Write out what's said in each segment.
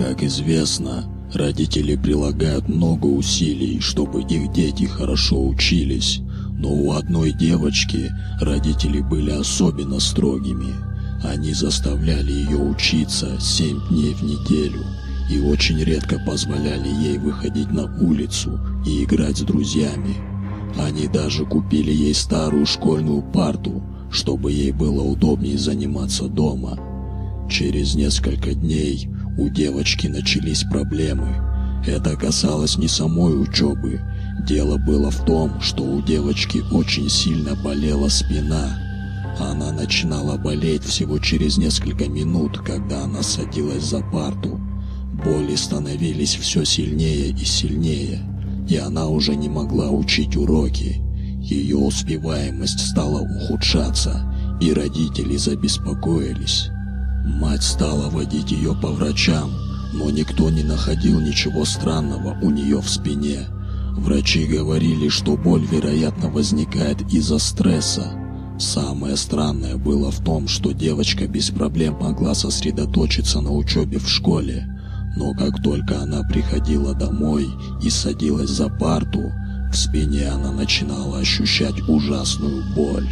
Как известно, родители прилагают много усилий, чтобы их дети хорошо учились, но у одной девочки родители были особенно строгими. Они заставляли ее учиться семь дней в неделю и очень редко позволяли ей выходить на улицу и играть с друзьями. Они даже купили ей старую школьную парту, чтобы ей было удобнее заниматься дома. Через несколько дней у девочки начались проблемы. Это касалось не самой учебы. Дело было в том, что у девочки очень сильно болела спина. Она начинала болеть всего через несколько минут, когда она садилась за парту. Боли становились все сильнее и сильнее, и она уже не могла учить уроки. Ее успеваемость стала ухудшаться, и родители забеспокоились. Мать стала водить ее по врачам, но никто не находил ничего странного у нее в спине. Врачи говорили, что боль, вероятно, возникает из-за стресса. Самое странное было в том, что девочка без проблем могла сосредоточиться на учебе в школе, но как только она приходила домой и садилась за парту, в спине она начинала ощущать ужасную боль.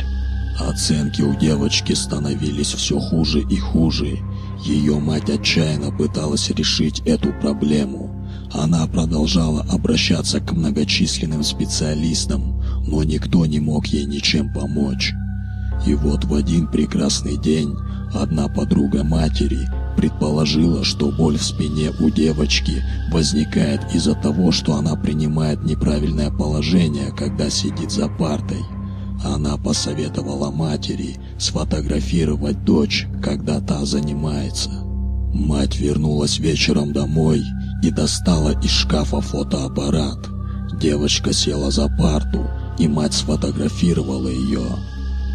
Оценки у девочки становились все хуже и хуже. Ее мать отчаянно пыталась решить эту проблему. Она продолжала обращаться к многочисленным специалистам, но никто не мог ей ничем помочь. И вот в один прекрасный день одна подруга матери предположила, что боль в спине у девочки возникает из-за того, что она принимает неправильное положение, когда сидит за партой. Она посоветовала матери сфотографировать дочь, когда та занимается. Мать вернулась вечером домой и достала из шкафа фотоаппарат. Девочка села за парту, и мать сфотографировала ее.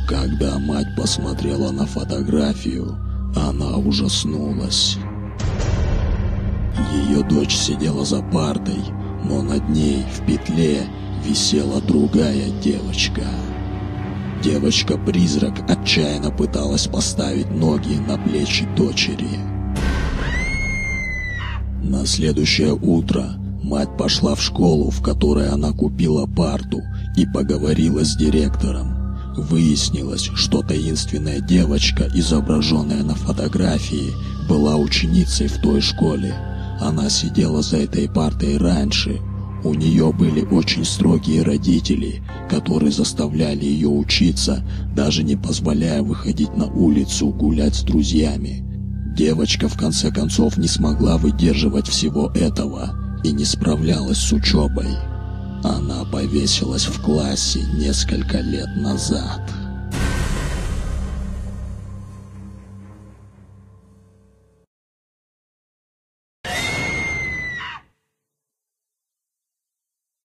Когда мать посмотрела на фотографию, она ужаснулась. Ее дочь сидела за партой, но над ней в петле висела другая девочка. Девочка-призрак отчаянно пыталась поставить ноги на плечи дочери. На следующее утро мать пошла в школу, в которой она купила парту, и поговорила с директором. Выяснилось, что таинственная девочка, изображенная на фотографии, была ученицей в той школе. Она сидела за этой партой раньше. У нее были очень строгие родители, которые заставляли ее учиться, даже не позволяя выходить на улицу гулять с друзьями. Девочка в конце концов не смогла выдерживать всего этого и не справлялась с учебой. Она повесилась в классе несколько лет назад.